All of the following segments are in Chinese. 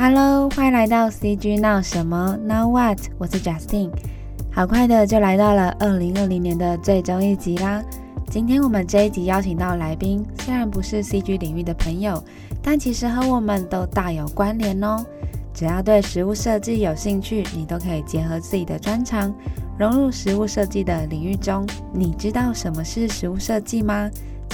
Hello，欢迎来到 CG 闹什么？Now what？我是 Justin。好快的就来到了二零二零年的最终一集啦。今天我们这一集邀请到来宾，虽然不是 CG 领域的朋友，但其实和我们都大有关联哦。只要对食物设计有兴趣，你都可以结合自己的专长，融入食物设计的领域中。你知道什么是食物设计吗？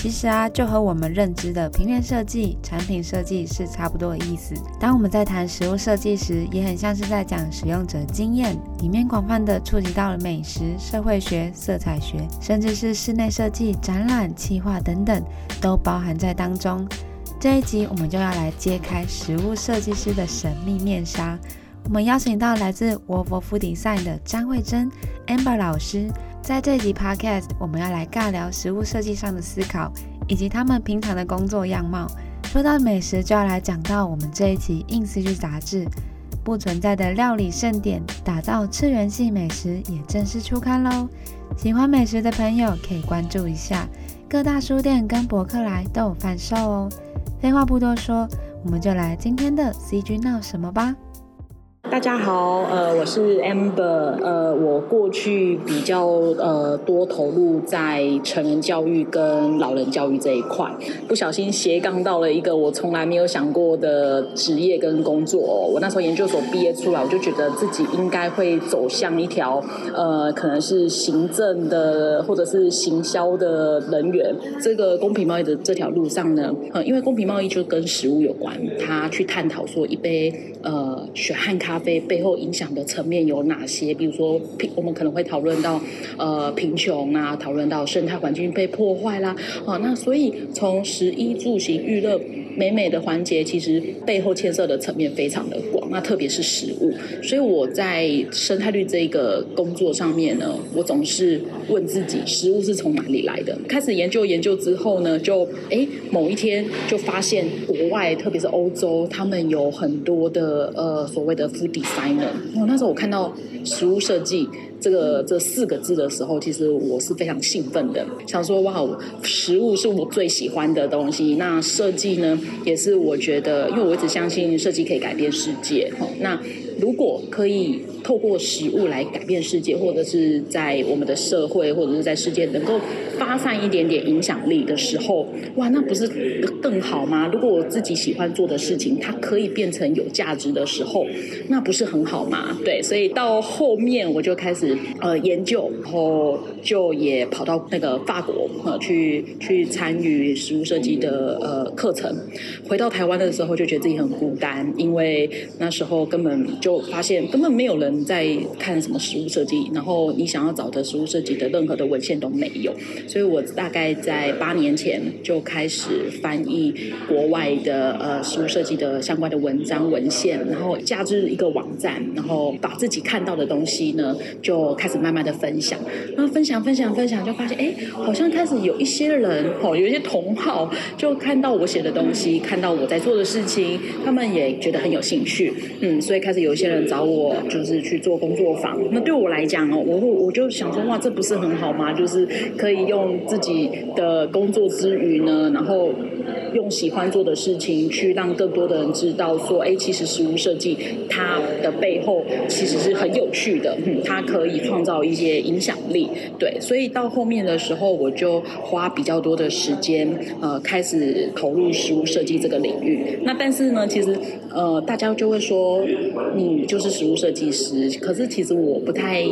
其实啊，就和我们认知的平面设计、产品设计是差不多的意思。当我们在谈食物设计时，也很像是在讲使用者经验，里面广泛的触及到了美食、社会学、色彩学，甚至是室内设计、展览、企划等等，都包含在当中。这一集我们就要来揭开食物设计师的神秘面纱。我们邀请到来自 World of Food Design 的张慧珍 Amber 老师。在这集 Podcast，我们要来尬聊食物设计上的思考，以及他们平常的工作样貌。说到美食，就要来讲到我们这一期 in CG 杂志不存在的料理盛典，打造次元系美食也正式出刊喽。喜欢美食的朋友可以关注一下，各大书店跟博客来都有贩售哦。废话不多说，我们就来今天的 CG 闹什么吧。大家好，呃，我是 Amber，呃，我过去比较呃多投入在成人教育跟老人教育这一块，不小心斜杠到了一个我从来没有想过的职业跟工作。我那时候研究所毕业出来，我就觉得自己应该会走向一条呃，可能是行政的或者是行销的人员。这个公平贸易的这条路上呢，呃，因为公平贸易就跟食物有关，他去探讨说一杯呃血汗咖啡。背后影响的层面有哪些？比如说，我们可能会讨论到呃贫穷啊，讨论到生态环境被破坏啦，啊，那所以从食衣住行娱乐美美的环节，其实背后牵涉的层面非常的广，那特别是食物。所以我在生态绿这个工作上面呢，我总是问自己，食物是从哪里来的？开始研究研究之后呢，就哎某一天就发现国外，特别是欧洲，他们有很多的呃所谓的第三人因那时候我看到实物设计这个这四个字的时候，其实我是非常兴奋的，想说哇，食物是我最喜欢的东西。那设计呢，也是我觉得，因为我一直相信设计可以改变世界。那如果可以透过食物来改变世界，或者是在我们的社会或者是在世界能够发散一点点影响力的时候，哇，那不是更好吗？如果我自己喜欢做的事情，它可以变成有价值的时候，那不是很好吗？对，所以到后面我就开始。呃，研究，然后就也跑到那个法国呃去去参与食物设计的呃课程。回到台湾的时候，就觉得自己很孤单，因为那时候根本就发现根本没有人在看什么食物设计，然后你想要找的食物设计的任何的文献都没有。所以我大概在八年前就开始翻译国外的呃食物设计的相关的文章文献，然后加之一个网站，然后把自己看到的东西呢就。开始慢慢的分享，那分享想分享分享，就发现哎，好像开始有一些人哦，有一些同好就看到我写的东西，看到我在做的事情，他们也觉得很有兴趣，嗯，所以开始有一些人找我，就是去做工作坊。那对我来讲哦，我我就想说，哇，这不是很好吗？就是可以用自己的工作之余呢，然后用喜欢做的事情去让更多的人知道说，哎，其实食物设计它的背后其实是很有趣的，嗯，它可以。创造一些影响力，对，所以到后面的时候，我就花比较多的时间，呃，开始投入食物设计这个领域。那但是呢，其实呃，大家就会说你就是食物设计师，可是其实我不太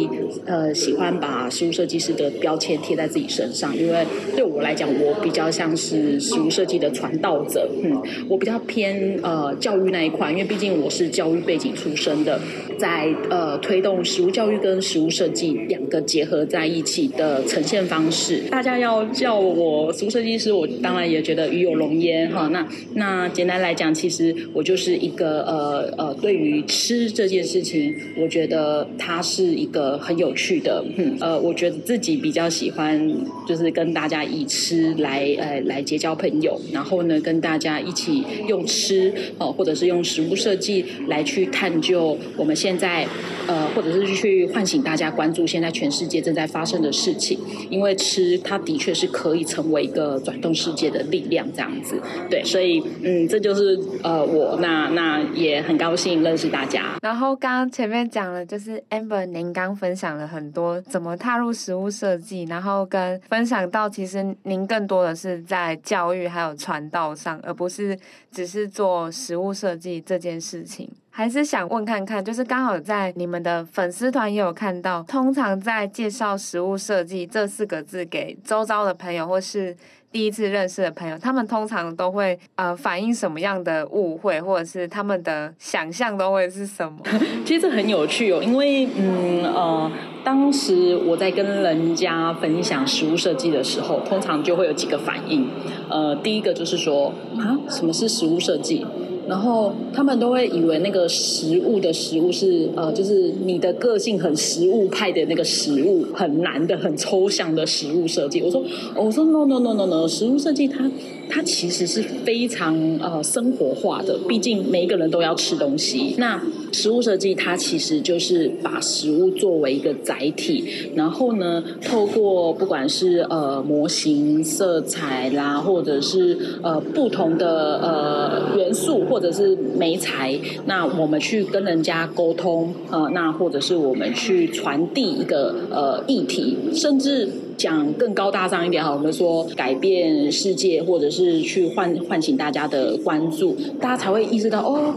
呃喜欢把食物设计师的标签贴在自己身上，因为对我来讲，我比较像是食物设计的传道者，嗯，我比较偏呃教育那一块，因为毕竟我是教育背景出身的，在呃推动食物教育跟食物。设计两个结合在一起的呈现方式，大家要叫我食物设计师，我当然也觉得与有荣焉哈。那那简单来讲，其实我就是一个呃呃，对于吃这件事情，我觉得它是一个很有趣的，嗯呃，我觉得自己比较喜欢就是跟大家以吃来呃来结交朋友，然后呢，跟大家一起用吃哦，或者是用食物设计来去探究我们现在呃，或者是去唤醒大家关注现在全世界正在发生的事情。因为吃，它的确是可以成为一个转动世界的力量，这样子。对，所以嗯，这就是呃我那那也很高兴认识大家。然后刚刚前面讲了，就是 Amber 您刚分享了很多怎么踏入食物设计，然后跟分享到其实您更多的是在教育还有传道上，而不是只是做食物设计这件事情。还是想问看看，就是刚好在你们的粉丝团也有看到，通常在介绍食物设计这四个字给周遭的朋友，或是第一次认识的朋友，他们通常都会呃反映什么样的误会，或者是他们的想象都会是什么？其实这很有趣哦，因为嗯呃，当时我在跟人家分享食物设计的时候，通常就会有几个反应。呃，第一个就是说啊，什么是食物设计？然后他们都会以为那个食物的食物是呃，就是你的个性很食物派的那个食物，很难的、很抽象的食物设计。我说，我说 no no no no no，食物设计它它其实是非常呃生活化的，毕竟每一个人都要吃东西。那食物设计它其实就是把食物作为一个载体，然后呢，透过不管是呃模型、色彩啦，或者是呃不同的呃元素。或者是媒材，那我们去跟人家沟通，呃，那或者是我们去传递一个呃议题，甚至。讲更高大上一点哈，我们说改变世界，或者是去唤唤醒大家的关注，大家才会意识到哦，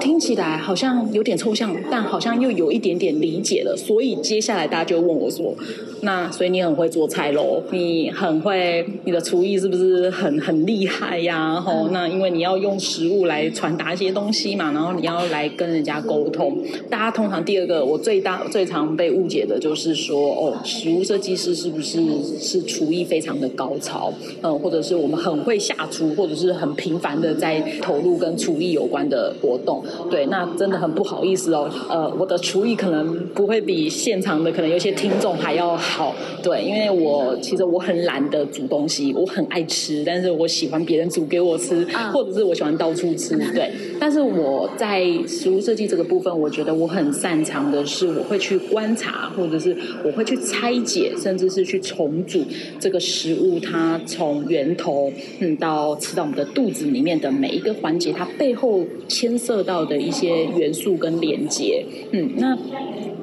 听起来好像有点抽象，但好像又有一点点理解了。所以接下来大家就问我说：“那所以你很会做菜喽？你很会，你的厨艺是不是很很厉害呀？”吼，那因为你要用食物来传达一些东西嘛，然后你要来跟人家沟通。大家通常第二个我最大最常被误解的就是说：“哦，食物设计师是不是？”是是厨艺非常的高超，嗯，或者是我们很会下厨，或者是很频繁的在投入跟厨艺有关的活动，对，那真的很不好意思哦，呃，我的厨艺可能不会比现场的可能有些听众还要好，对，因为我其实我很懒得煮东西，我很爱吃，但是我喜欢别人煮给我吃，或者是我喜欢到处吃，对，但是我在食物设计这个部分，我觉得我很擅长的是我会去观察，或者是我会去拆解，甚至是去。重组这个食物，它从源头嗯到吃到我们的肚子里面的每一个环节，它背后牵涉到的一些元素跟连接，嗯，那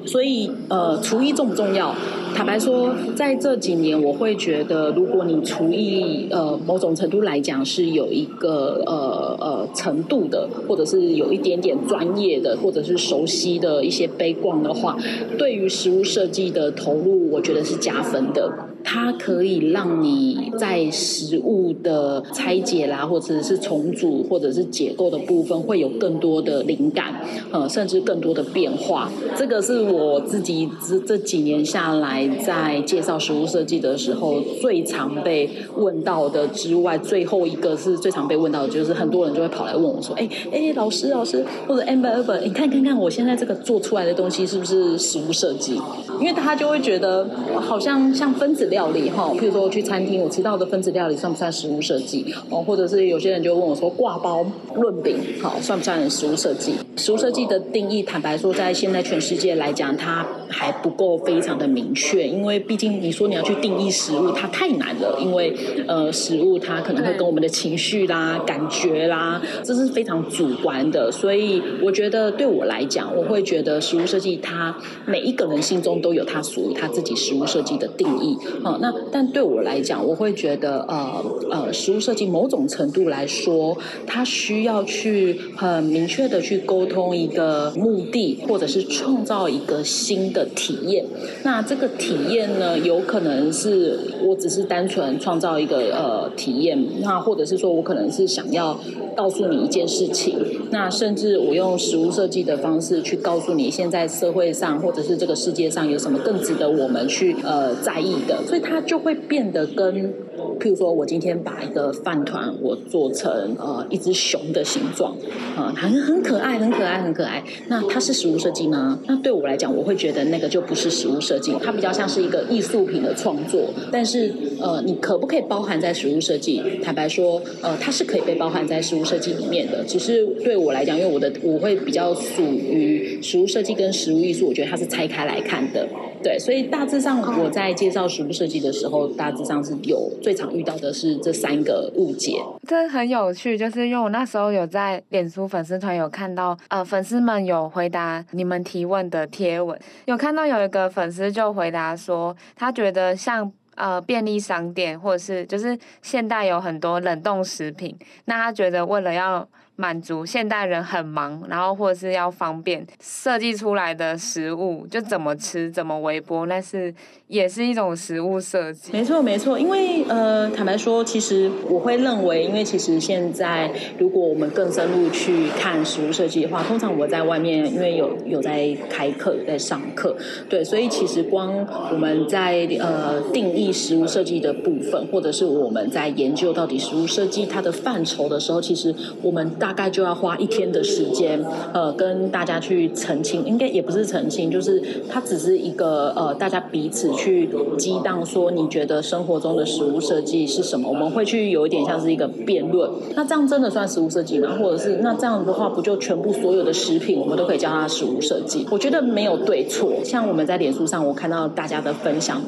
所以呃，厨艺重不重要？坦白说，在这几年，我会觉得，如果你厨艺呃某种程度来讲是有一个呃呃程度的，或者是有一点点专业的，或者是熟悉的一些杯罐的话，对于食物设计的投入，我觉得是加分的。它可以让你在食物的拆解啦，或者是重组，或者是解构的部分，会有更多的灵感，呃，甚至更多的变化。这个是我自己这这几年下来在介绍食物设计的时候最常被问到的之外，最后一个是最常被问到的，就是很多人就会跑来问我说：“哎哎，老师老师，或者 Amber 你看看看我现在这个做出来的东西是不是食物设计？”因为他就会觉得好像像分子料理哈，譬如说我去餐厅，我吃到的分子料理算不算食物设计？哦，或者是有些人就问我说，挂包论饼，好，算不算食物设计？食物设计的定义，坦白说，在现在全世界来讲，它还不够非常的明确，因为毕竟你说你要去定义食物，它太难了，因为呃，食物它可能会跟我们的情绪啦、感觉啦，这是非常主观的，所以我觉得对我来讲，我会觉得食物设计，它每一个人心中都有它属于他自己食物设计的定义。哦，那但对我来讲，我会觉得，呃呃，食物设计某种程度来说，它需要去很明确的去沟通一个目的，或者是创造一个新的体验。那这个体验呢，有可能是我只是单纯创造一个呃体验，那或者是说我可能是想要告诉你一件事情，那甚至我用实物设计的方式去告诉你，现在社会上或者是这个世界上有什么更值得我们去呃在意的。所以它就会变得跟譬如说我今天把一个饭团我做成呃一只熊的形状，呃，很很可爱，很可爱，很可爱。那它是食物设计吗？那对我来讲，我会觉得那个就不是食物设计，它比较像是一个艺术品的创作。但是呃，你可不可以包含在食物设计？坦白说，呃，它是可以被包含在食物设计里面的。只是对我来讲，因为我的我会比较属于食物设计跟食物艺术，我觉得它是拆开来看的。对，所以大致上我在介绍食物设计的时候，大致上是有最常遇到的是这三个误解。这很有趣，就是因为我那时候有在脸书粉丝团有看到，呃，粉丝们有回答你们提问的贴文，有看到有一个粉丝就回答说，他觉得像呃便利商店或者是就是现代有很多冷冻食品，那他觉得为了要满足现代人很忙，然后或者是要方便设计出来的食物，就怎么吃怎么微波，那是也是一种食物设计。没错没错，因为呃，坦白说，其实我会认为，因为其实现在如果我们更深入去看食物设计的话，通常我在外面，因为有有在开课有在上课，对，所以其实光我们在呃定义食物设计的部分，或者是我们在研究到底食物设计它的范畴的时候，其实我们大。大概就要花一天的时间，呃，跟大家去澄清，应该也不是澄清，就是它只是一个呃，大家彼此去激荡，说你觉得生活中的食物设计是什么？我们会去有一点像是一个辩论。那这样真的算食物设计吗？或者是那这样的话，不就全部所有的食品，我们都可以叫它食物设计？我觉得没有对错。像我们在脸书上，我看到大家的分享。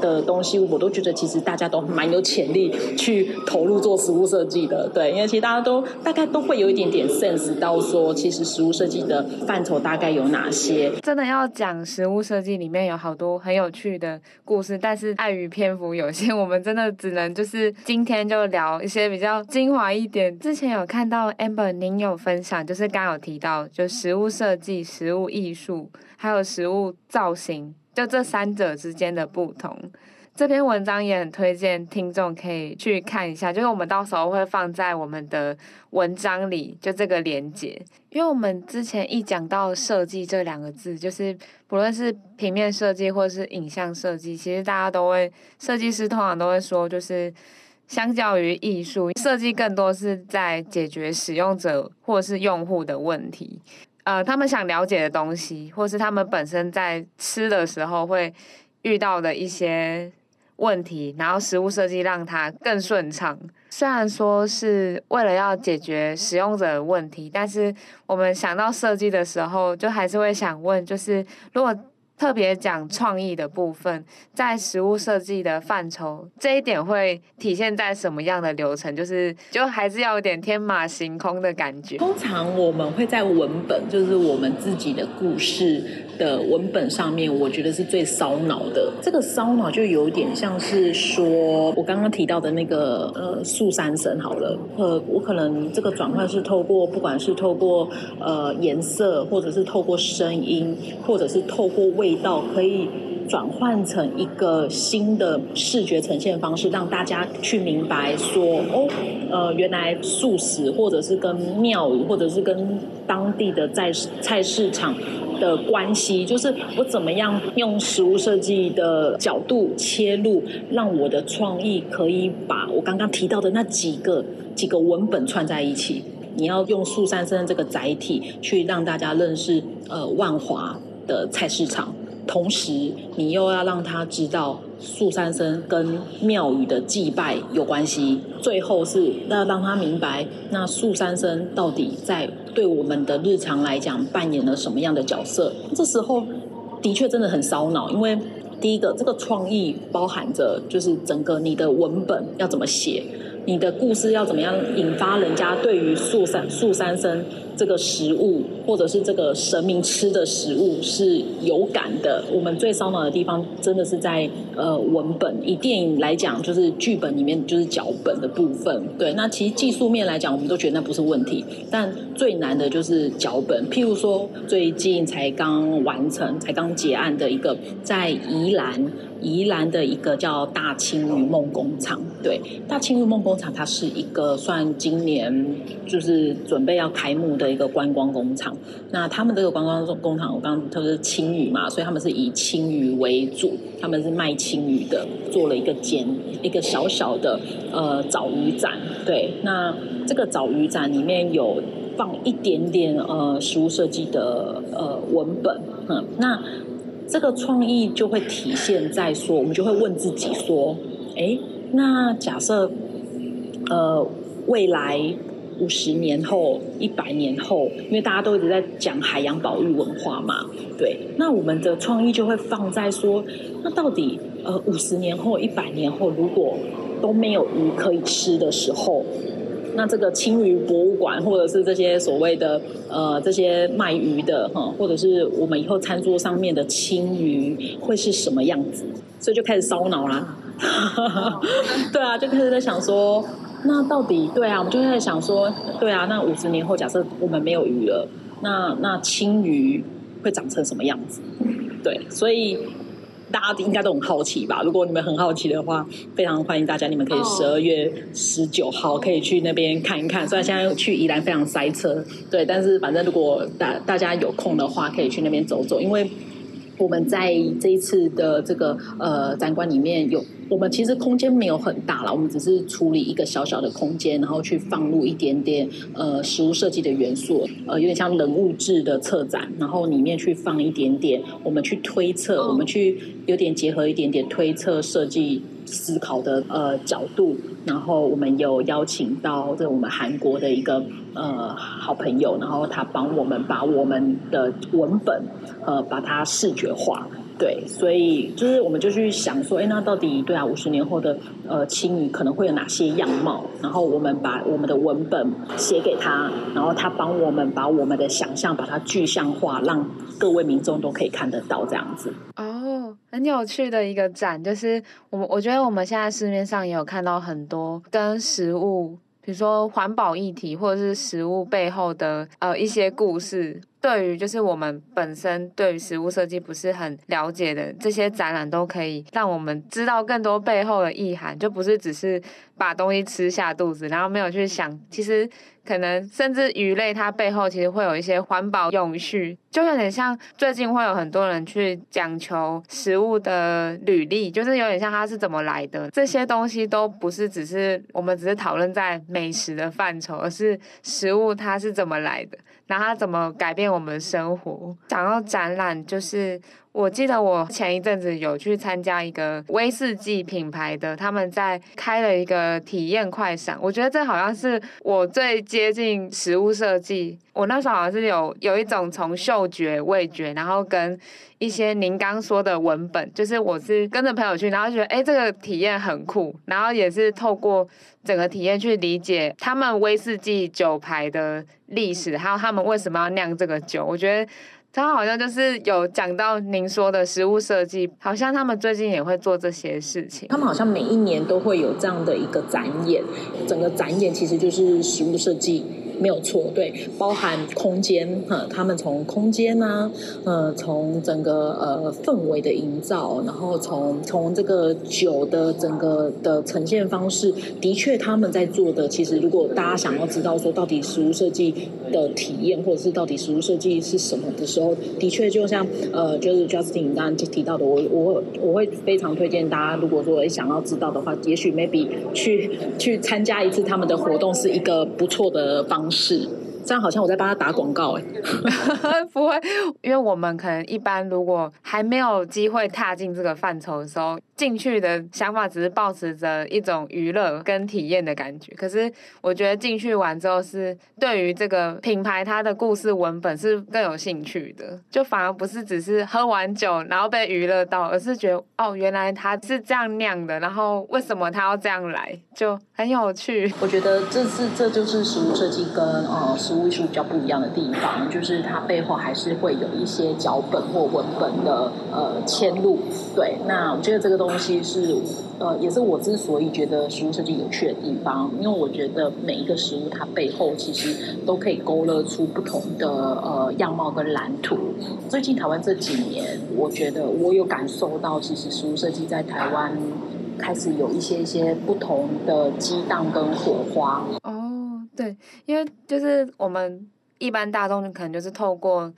的东西，我都觉得其实大家都蛮有潜力去投入做食物设计的，对，因为其实大家都大概都会有一点点 sense 到说，其实食物设计的范畴大概有哪些。真的要讲食物设计里面有好多很有趣的故事，但是碍于篇幅有限，我们真的只能就是今天就聊一些比较精华一点。之前有看到 Amber 您有分享，就是刚刚有提到，就食物设计、食物艺术，还有食物造型。就这三者之间的不同，这篇文章也很推荐听众可以去看一下。就是我们到时候会放在我们的文章里，就这个连结。因为我们之前一讲到设计这两个字，就是不论是平面设计或是影像设计，其实大家都会，设计师通常都会说，就是相较于艺术，设计更多是在解决使用者或是用户的问题。呃，他们想了解的东西，或是他们本身在吃的时候会遇到的一些问题，然后食物设计让它更顺畅。虽然说是为了要解决使用者的问题，但是我们想到设计的时候，就还是会想问，就是如果。特别讲创意的部分，在食物设计的范畴，这一点会体现在什么样的流程？就是就还是要有点天马行空的感觉。通常我们会在文本，就是我们自己的故事的文本上面，我觉得是最烧脑的。这个烧脑就有点像是说，我刚刚提到的那个呃素三神好了，呃，我可能这个转换是透过，不管是透过呃颜色，或者是透过声音，或者是透过味。道可以转换成一个新的视觉呈现方式，让大家去明白说哦，呃，原来素食或者是跟庙宇，或者是跟当地的在菜市场的关系，就是我怎么样用食物设计的角度切入，让我的创意可以把我刚刚提到的那几个几个文本串在一起。你要用素三生这个载体去让大家认识呃万华的菜市场。同时，你又要让他知道素三生跟庙宇的祭拜有关系。最后是要让他明白，那素三生到底在对我们的日常来讲扮演了什么样的角色？这时候的确真的很烧脑，因为第一个，这个创意包含着就是整个你的文本要怎么写。你的故事要怎么样引发人家对于素三素三生这个食物，或者是这个神明吃的食物是有感的？我们最烧脑的地方，真的是在呃文本。以电影来讲，就是剧本里面就是脚本的部分。对，那其实技术面来讲，我们都觉得那不是问题。但最难的就是脚本。譬如说，最近才刚完成、才刚结案的一个在宜兰宜兰的一个叫大青鱼梦工厂。对，大青鱼梦工厂，它是一个算今年就是准备要开幕的一个观光工厂。那他们这个观光工厂，我刚刚他说是青鱼嘛，所以他们是以青鱼为主，他们是卖青鱼的，做了一个简一个小小的呃藻鱼展。对，那这个藻鱼展里面有放一点点呃食物设计的呃文本，嗯，那。这个创意就会体现在说，我们就会问自己说，哎，那假设，呃，未来五十年后、一百年后，因为大家都一直在讲海洋保育文化嘛，对，那我们的创意就会放在说，那到底呃五十年后、一百年后，如果都没有鱼可以吃的时候。那这个青鱼博物馆，或者是这些所谓的呃这些卖鱼的哈，或者是我们以后餐桌上面的青鱼会是什么样子？所以就开始烧脑啦。对啊，就开始在想说，那到底对啊，我们就在想说，对啊，那五十年后假设我们没有鱼了，那那青鱼会长成什么样子？对，所以。大家应该都很好奇吧？如果你们很好奇的话，非常欢迎大家，你们可以十二月十九号可以去那边看一看。虽然现在去宜兰非常塞车，对，但是反正如果大大家有空的话，可以去那边走走，因为。我们在这一次的这个呃展馆里面有，我们其实空间没有很大了，我们只是处理一个小小的空间，然后去放入一点点呃实物设计的元素，呃有点像人物志的策展，然后里面去放一点点，我们去推测，我们去有点结合一点点推测设计思考的呃角度，然后我们有邀请到这我们韩国的一个呃好朋友，然后他帮我们把我们的文本呃把它视觉。话对，所以就是我们就去想说，哎，那到底对啊，五十年后的呃青鱼可能会有哪些样貌？然后我们把我们的文本写给他，然后他帮我们把我们的想象把它具象化，让各位民众都可以看得到这样子。哦，很有趣的一个展，就是我们我觉得我们现在市面上也有看到很多跟食物，比如说环保议题，或者是食物背后的呃一些故事。对于就是我们本身对于食物设计不是很了解的这些展览，都可以让我们知道更多背后的意涵，就不是只是把东西吃下肚子，然后没有去想，其实可能甚至鱼类它背后其实会有一些环保永续，就有点像最近会有很多人去讲求食物的履历，就是有点像它是怎么来的，这些东西都不是只是我们只是讨论在美食的范畴，而是食物它是怎么来的。然后它怎么改变我们的生活？想要展览，就是我记得我前一阵子有去参加一个威士忌品牌的，他们在开了一个体验快闪。我觉得这好像是我最接近食物设计。我那时候好像是有有一种从嗅觉、味觉，然后跟一些您刚说的文本，就是我是跟着朋友去，然后觉得哎，这个体验很酷，然后也是透过整个体验去理解他们威士忌酒牌的历史，还有他们为什么要酿这个酒。我觉得他好像就是有讲到您说的食物设计，好像他们最近也会做这些事情。他们好像每一年都会有这样的一个展演，整个展演其实就是食物设计。没有错，对，包含空间，哈，他们从空间呢、啊，呃，从整个呃氛围的营造，然后从从这个酒的整个的呈现方式，的确他们在做的，其实如果大家想要知道说到底食物设计的体验，或者是到底食物设计是什么的时候，的确就像呃，就是 Justin 刚刚提到的，我我我会非常推荐大家，如果说想要知道的话，也许 maybe 去去参加一次他们的活动是一个不错的方。是，这样好像我在帮他打广告哎，不会，因为我们可能一般如果还没有机会踏进这个范畴的时候。进去的想法只是保持着一种娱乐跟体验的感觉，可是我觉得进去完之后是对于这个品牌它的故事文本是更有兴趣的，就反而不是只是喝完酒然后被娱乐到，而是觉得哦，原来它是这样酿的，然后为什么它要这样来，就很有趣。我觉得这是这就是食物设计跟呃食物艺术比较不一样的地方，就是它背后还是会有一些脚本或文本的呃嵌入。对，那我觉得这个东西是呃，也是我之所以觉得食物设计有趣的地方，因为我觉得每一个食物它背后其实都可以勾勒出不同的呃样貌跟蓝图。最近台湾这几年，我觉得我有感受到，其实食物设计在台湾开始有一些一些不同的激荡跟火花。对，因为就是我们一般大众可能就是透过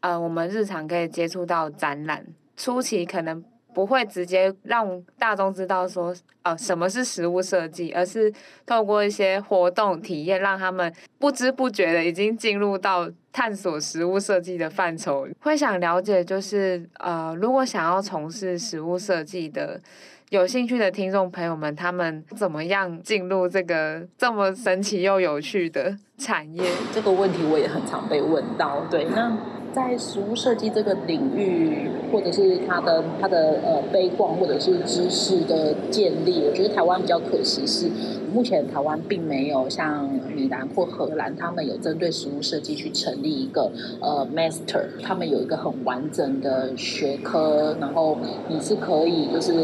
呃我们日常可以接触到展览，初期可能。不会直接让大众知道说，呃，什么是实物设计，而是透过一些活动体验，让他们不知不觉的已经进入到探索实物设计的范畴。会想了解，就是呃，如果想要从事实物设计的有兴趣的听众朋友们，他们怎么样进入这个这么神奇又有趣的产业？这个问题我也很常被问到。对，那。在食物设计这个领域，或者是它的它的呃背景，或者是知识的建立，我觉得台湾比较可惜是，目前台湾并没有像米兰或荷兰，他们有针对食物设计去成立一个呃 master，他们有一个很完整的学科，然后你是可以就是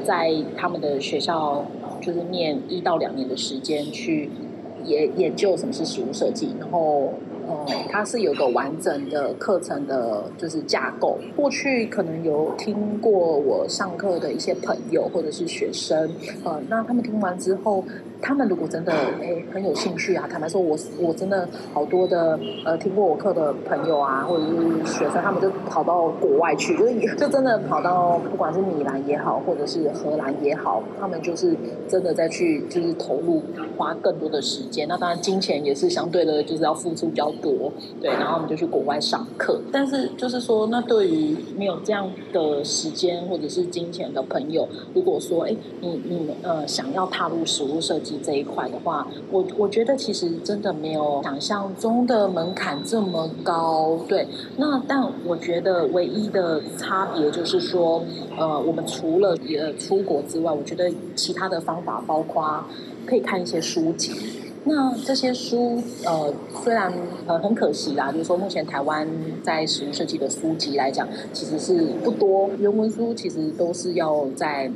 在他们的学校就是念一到两年的时间去研研究什么是食物设计，然后。哦，它是有个完整的课程的，就是架构。过去可能有听过我上课的一些朋友或者是学生，呃，那他们听完之后，他们如果真的哎很有兴趣啊，坦白说我，我真的好多的呃听过我课的朋友啊，或者是学生，他们就跑到国外去，就就真的跑到不管是米兰也好，或者是荷兰也好，他们就是真的再去就是投入花更多的时间。那当然金钱也是相对的，就是要付出比较多，对，然后我们就去国外上课。但是就是说，那对于没有这样的时间或者是金钱的朋友，如果说哎你你呃想要踏入食物设计。这一块的话，我我觉得其实真的没有想象中的门槛这么高，对。那但我觉得唯一的差别就是说，呃，我们除了也出国之外，我觉得其他的方法包括可以看一些书籍。那这些书，呃，虽然呃很可惜啦，就是说目前台湾在食物设计的书籍来讲，其实是不多，原文书其实都是要在。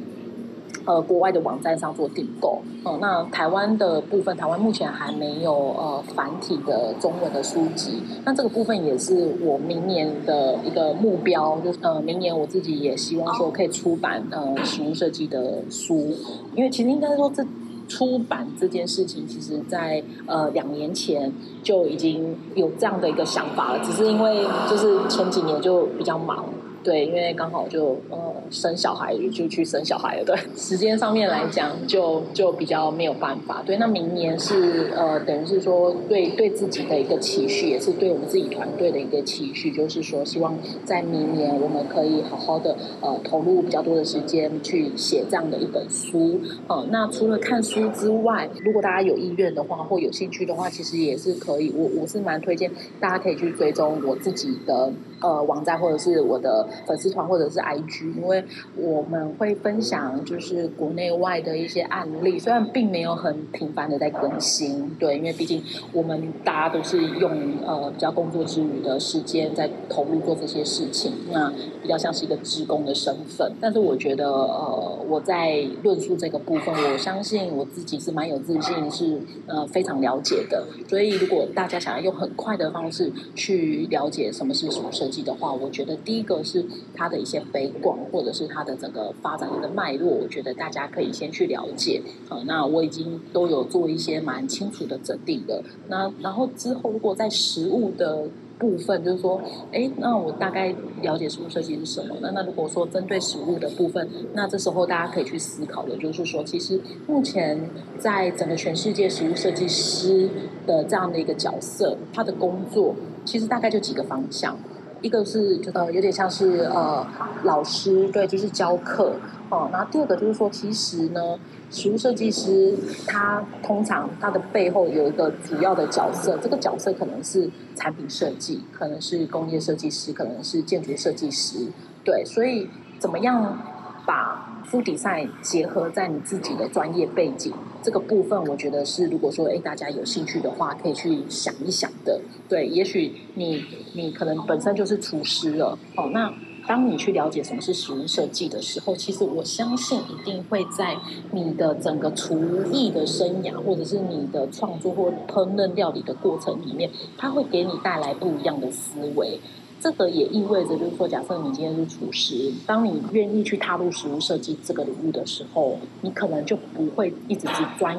呃，国外的网站上做订购，嗯、那台湾的部分，台湾目前还没有呃繁体的中文的书籍，那这个部分也是我明年的一个目标，就是呃，明年我自己也希望说可以出版呃食物设计的书，因为其实应该说这出版这件事情，其实在呃两年前就已经有这样的一个想法了，只是因为就是前几年就比较忙。对，因为刚好就呃生小孩就去生小孩了，对，时间上面来讲就就比较没有办法。对，那明年是呃等于是说对对自己的一个期许，也是对我们自己团队的一个期许，就是说希望在明年我们可以好好的呃投入比较多的时间去写这样的一本书。呃，那除了看书之外，如果大家有意愿的话或有兴趣的话，其实也是可以，我我是蛮推荐大家可以去追踪我自己的呃网站或者是我的。粉丝团或者是 IG，因为我们会分享就是国内外的一些案例，虽然并没有很频繁的在更新，对，因为毕竟我们大家都是用呃比较工作之余的时间在投入做这些事情，那比较像是一个职工的身份。但是我觉得呃我在论述这个部分，我相信我自己是蛮有自信，是呃非常了解的。所以如果大家想要用很快的方式去了解什么是食物设的话，我觉得第一个是。它的一些背景，或者是它的整个发展的脉络，我觉得大家可以先去了解。呃，那我已经都有做一些蛮清楚的整理的。那然后之后，如果在食物的部分，就是说，哎，那我大概了解食物设计是什么？那那如果说针对食物的部分，那这时候大家可以去思考的，就是说，其实目前在整个全世界食物设计师的这样的一个角色，他的工作其实大概就几个方向。一个是呃有点像是呃老师，对，就是教课哦。那第二个就是说，其实呢，实物设计师他通常他的背后有一个主要的角色，这个角色可能是产品设计，可能是工业设计师，可能是建筑设计师，对。所以怎么样把 food design 结合在你自己的专业背景？这个部分，我觉得是如果说哎大家有兴趣的话，可以去想一想的。对，也许你你可能本身就是厨师了哦，那。当你去了解什么是食物设计的时候，其实我相信一定会在你的整个厨艺的生涯，或者是你的创作或烹饪料理的过程里面，它会给你带来不一样的思维。这个也意味着，就是说，假设你今天是厨师，当你愿意去踏入食物设计这个领域的时候，你可能就不会一直只专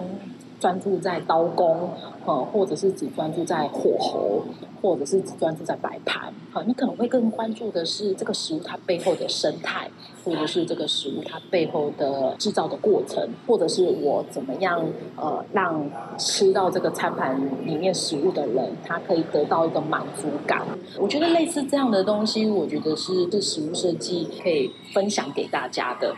专注在刀工，呃，或者是只专注在火候。或者是只专注在摆盘，好，你可能会更关注的是这个食物它背后的生态，或者是这个食物它背后的制造的过程，或者是我怎么样呃让吃到这个餐盘里面食物的人，他可以得到一个满足感。我觉得类似这样的东西，我觉得是这食物设计可以分享给大家的。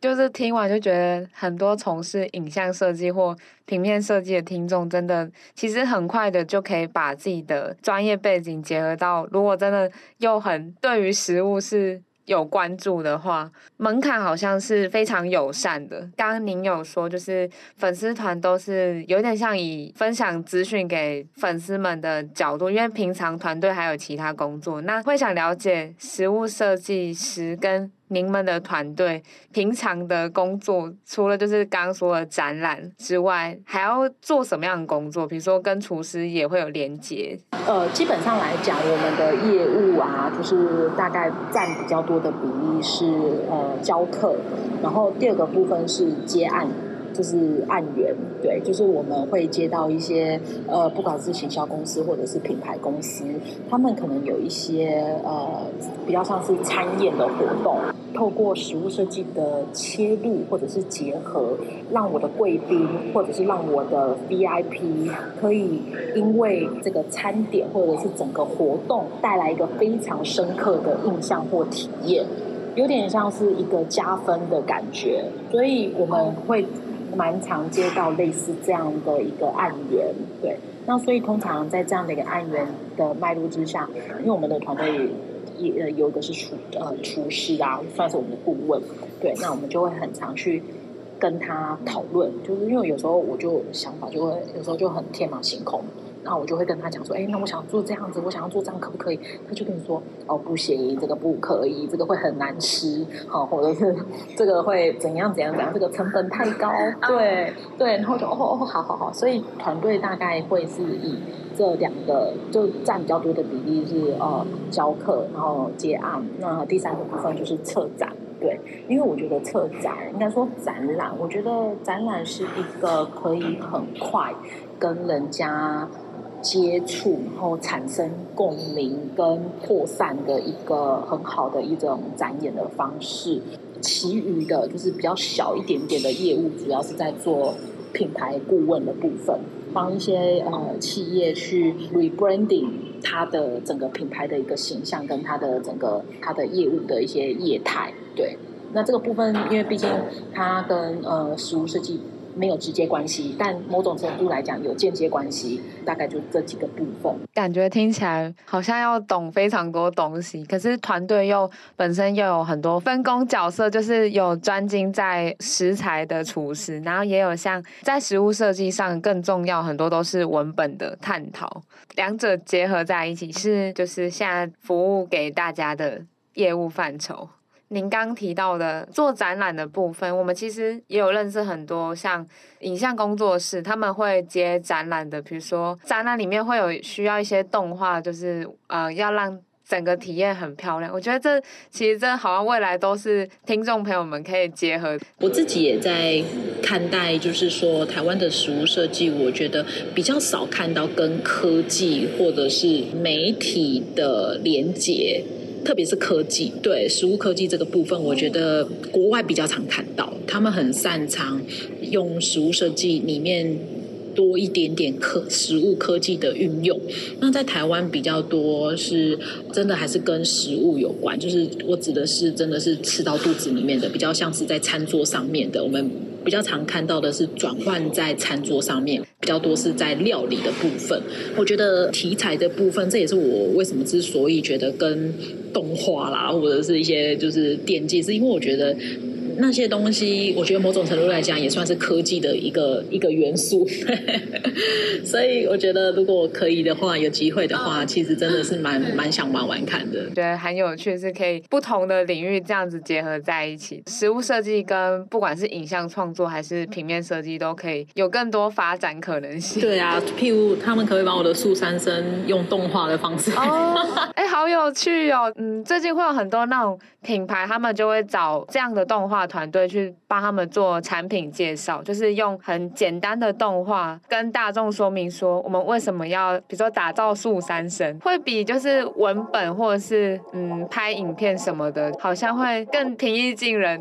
就是听完就觉得很多从事影像设计或平面设计的听众，真的其实很快的就可以把自己的专业背景结合到，如果真的又很对于食物是有关注的话，门槛好像是非常友善的。刚刚您有说，就是粉丝团都是有点像以分享资讯给粉丝们的角度，因为平常团队还有其他工作，那会想了解食物设计师跟。您们的团队平常的工作，除了就是刚刚说的展览之外，还要做什么样的工作？比如说跟厨师也会有连接。呃，基本上来讲，我们的业务啊，就是大概占比较多的比例是呃教课，然后第二个部分是接案。就是案源，对，就是我们会接到一些呃，不管是行销公司或者是品牌公司，他们可能有一些呃，比较像是餐宴的活动，透过食物设计的切入或者是结合，让我的贵宾或者是让我的 VIP 可以因为这个餐点或者是整个活动带来一个非常深刻的印象或体验，有点像是一个加分的感觉，所以我们会。蛮常接到类似这样的一个案源，对，那所以通常在这样的一个案源的脉络之下，因为我们的团队也呃有一个是厨呃厨师啊，算是我们的顾问，对，那我们就会很常去跟他讨论，就是因为有时候我就想法就会有时候就很天马行空。那我就会跟他讲说，哎，那我想做这样子，我想要做这样，可不可以？他就跟你说，哦，不行，这个不可以，这个会很难吃，好，或者是这个会怎样怎样怎样，这个成本太高，对对，然后就哦哦，好好好，所以团队大概会是以这两个就占比较多的比例是呃教课，然后接案，那第三个部分就是策展，对，因为我觉得策展应该说展览，我觉得展览是一个可以很快跟人家。接触，然后产生共鸣跟扩散的一个很好的一种展演的方式。其余的就是比较小一点点的业务，主要是在做品牌顾问的部分，帮一些呃企业去 rebranding 它的整个品牌的一个形象跟它的整个它的业务的一些业态。对，那这个部分，因为毕竟它跟呃食物设计。没有直接关系，但某种程度来讲有间接关系，大概就这几个部分。感觉听起来好像要懂非常多东西，可是团队又本身又有很多分工角色，就是有专精在食材的厨师，然后也有像在食物设计上更重要很多都是文本的探讨，两者结合在一起是就是现在服务给大家的业务范畴。您刚提到的做展览的部分，我们其实也有认识很多像影像工作室，他们会接展览的，比如说展览里面会有需要一些动画，就是呃要让整个体验很漂亮。我觉得这其实这好像未来都是听众朋友们可以结合。我自己也在看待，就是说台湾的食物设计，我觉得比较少看到跟科技或者是媒体的连结。特别是科技，对食物科技这个部分，我觉得国外比较常看到，他们很擅长用食物设计里面多一点点科食物科技的运用。那在台湾比较多是真的还是跟食物有关，就是我指的是真的是吃到肚子里面的，比较像是在餐桌上面的我们。比较常看到的是转换在餐桌上面，比较多是在料理的部分。我觉得题材的部分，这也是我为什么之所以觉得跟动画啦，或者是一些就是电竞，是因为我觉得那些东西，我觉得某种程度来讲也算是科技的一个一个元素。所以我觉得，如果可以的话，有机会的话，其实真的是蛮蛮想玩玩看的。觉得很有趣，是可以不同的领域这样子结合在一起。实物设计跟不管是影像创作还是平面设计，都可以有更多发展可能性。对啊，譬如他们可以把我的树三生用动画的方式。哦，哎，好有趣哦。嗯，最近会有很多那种品牌，他们就会找这样的动画团队去帮他们做产品介绍，就是用很简单的动画跟大众说明说，我们为什么要，比如说打造素三生，会比就是文本或者是嗯拍影片什么的，好像会更平易近人。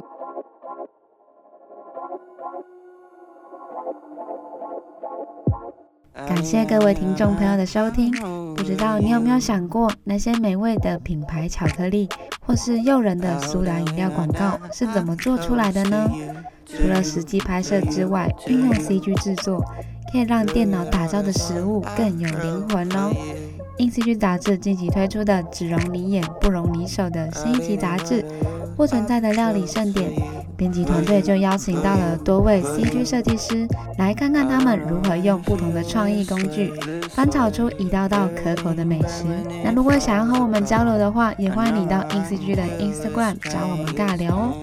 感谢各位听众朋友的收听。不知道你有没有想过，那些美味的品牌巧克力，或是诱人的苏打饮料广告是怎么做出来的呢？除了实际拍摄之外，运用 CG 制作，可以让电脑打造的食物更有灵魂哦。InCG 杂志近期推出的“只容你眼，不容你手”的新一期杂志，不存在的料理盛典。编辑团队就邀请到了多位 CG 设计师，来看看他们如何用不同的创意工具，翻炒出一道道可口的美食。那如果想要和我们交流的话，也欢迎你到 InCG 的 Instagram 找我们尬聊哦。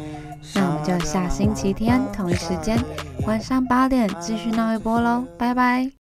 那我们就下星期天同一时间晚上八点继续闹一波喽，拜拜。